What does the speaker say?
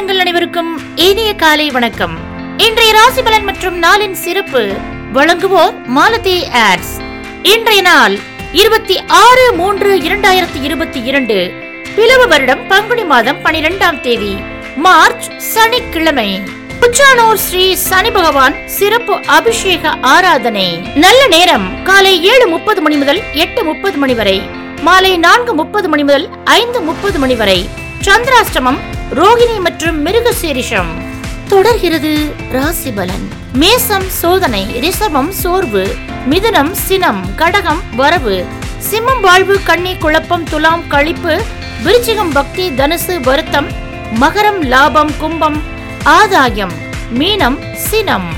நேயர்கள் அனைவருக்கும் இனிய காலை வணக்கம். இன்றைய ராசி பலன் மற்றும் நாளின் சிறப்பு வழங்குவோர் மாலதி ஆட்ஸ். இன்றைய நாள் இருபத்தி ஆறு மூன்று இரண்டாயிரத்தி இருபத்தி இரண்டு பிளவு வருடம் பங்குனி மாதம் பனிரெண்டாம் தேதி மார்ச் சனிக்கிழமை. குச்சானூர் ஸ்ரீ சனி பகவான் சிறப்பு அபிஷேக ஆராதனை. நல்ல நேரம் காலை ஏழு முப்பது மணி முதல் எட்டு முப்பது மணி வரை மாலை நான்கு முப்பது மணி முதல் ஐந்து முப்பது மணி வரை. சந்திராஷ்டமம் ரோகிணி மற்றும் மிருகசீரிஷம். தொடர்கிறது ராசி பலன் மேசம் சோதனை ரிஷபம் சோர்வு மிதுனம் சினம் கடகம் வரவு. சிம்மம் வாழ்வு கண்ணி குழப்பம் துலாம் கழிப்பு விருச்சிகம் பக்தி தனுசு வருத்தம் மகரம் லாபம் கும்பம் ஆதாயம் மீனம் சினம்.